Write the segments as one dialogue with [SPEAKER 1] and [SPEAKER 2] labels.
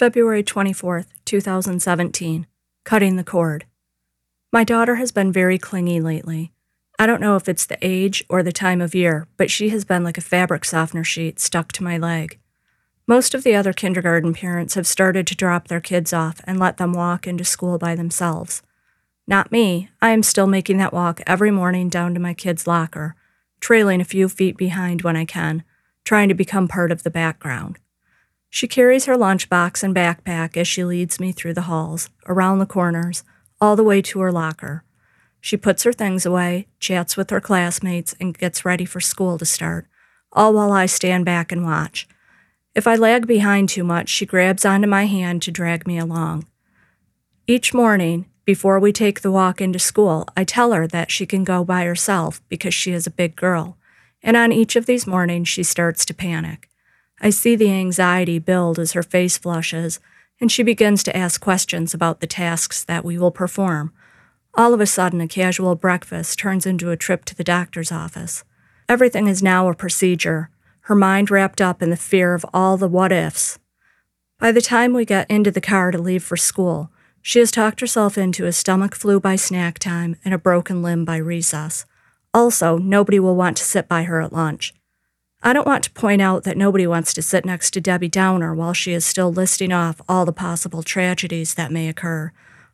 [SPEAKER 1] February 24th, 2017. Cutting the cord. My daughter has been very clingy lately. I don't know if it's the age or the time of year, but she has been like a fabric softener sheet stuck to my leg. Most of the other kindergarten parents have started to drop their kids off and let them walk into school by themselves. Not me. I am still making that walk every morning down to my kid's locker, trailing a few feet behind when I can, trying to become part of the background. She carries her lunchbox and backpack as she leads me through the halls, around the corners, all the way to her locker. She puts her things away, chats with her classmates, and gets ready for school to start, all while I stand back and watch. If I lag behind too much, she grabs onto my hand to drag me along. Each morning, before we take the walk into school, I tell her that she can go by herself because she is a big girl. And on each of these mornings, she starts to panic. I see the anxiety build as her face flushes, and she begins to ask questions about the tasks that we will perform. All of a sudden, a casual breakfast turns into a trip to the doctor's office. Everything is now a procedure, her mind wrapped up in the fear of all the what ifs. By the time we get into the car to leave for school, she has talked herself into a stomach flu by snack time and a broken limb by recess. Also, nobody will want to sit by her at lunch. I don't want to point out that nobody wants to sit next to Debbie Downer while she is still listing off all the possible tragedies that may occur,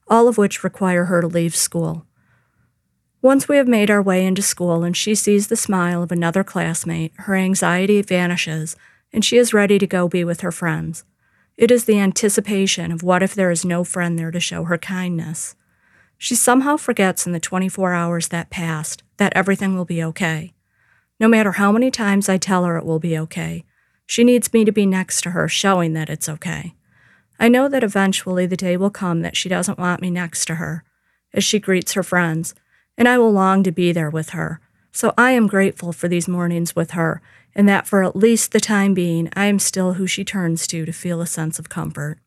[SPEAKER 1] all of which require her to leave school. Once we have made our way into school and she sees the smile of another classmate, her anxiety vanishes and she is ready to go be with her friends. It is the anticipation of what if there is no friend there to show her kindness. She somehow forgets in the 24 hours that passed that everything will be okay. No matter how many times I tell her it will be okay, she needs me to be next to her, showing that it's okay. I know that eventually the day will come that she doesn't want me next to her, as she greets her friends, and I will long to be there with her. So I am grateful for these mornings with her and that for at least the time being, I am still who she turns to to feel a sense of comfort.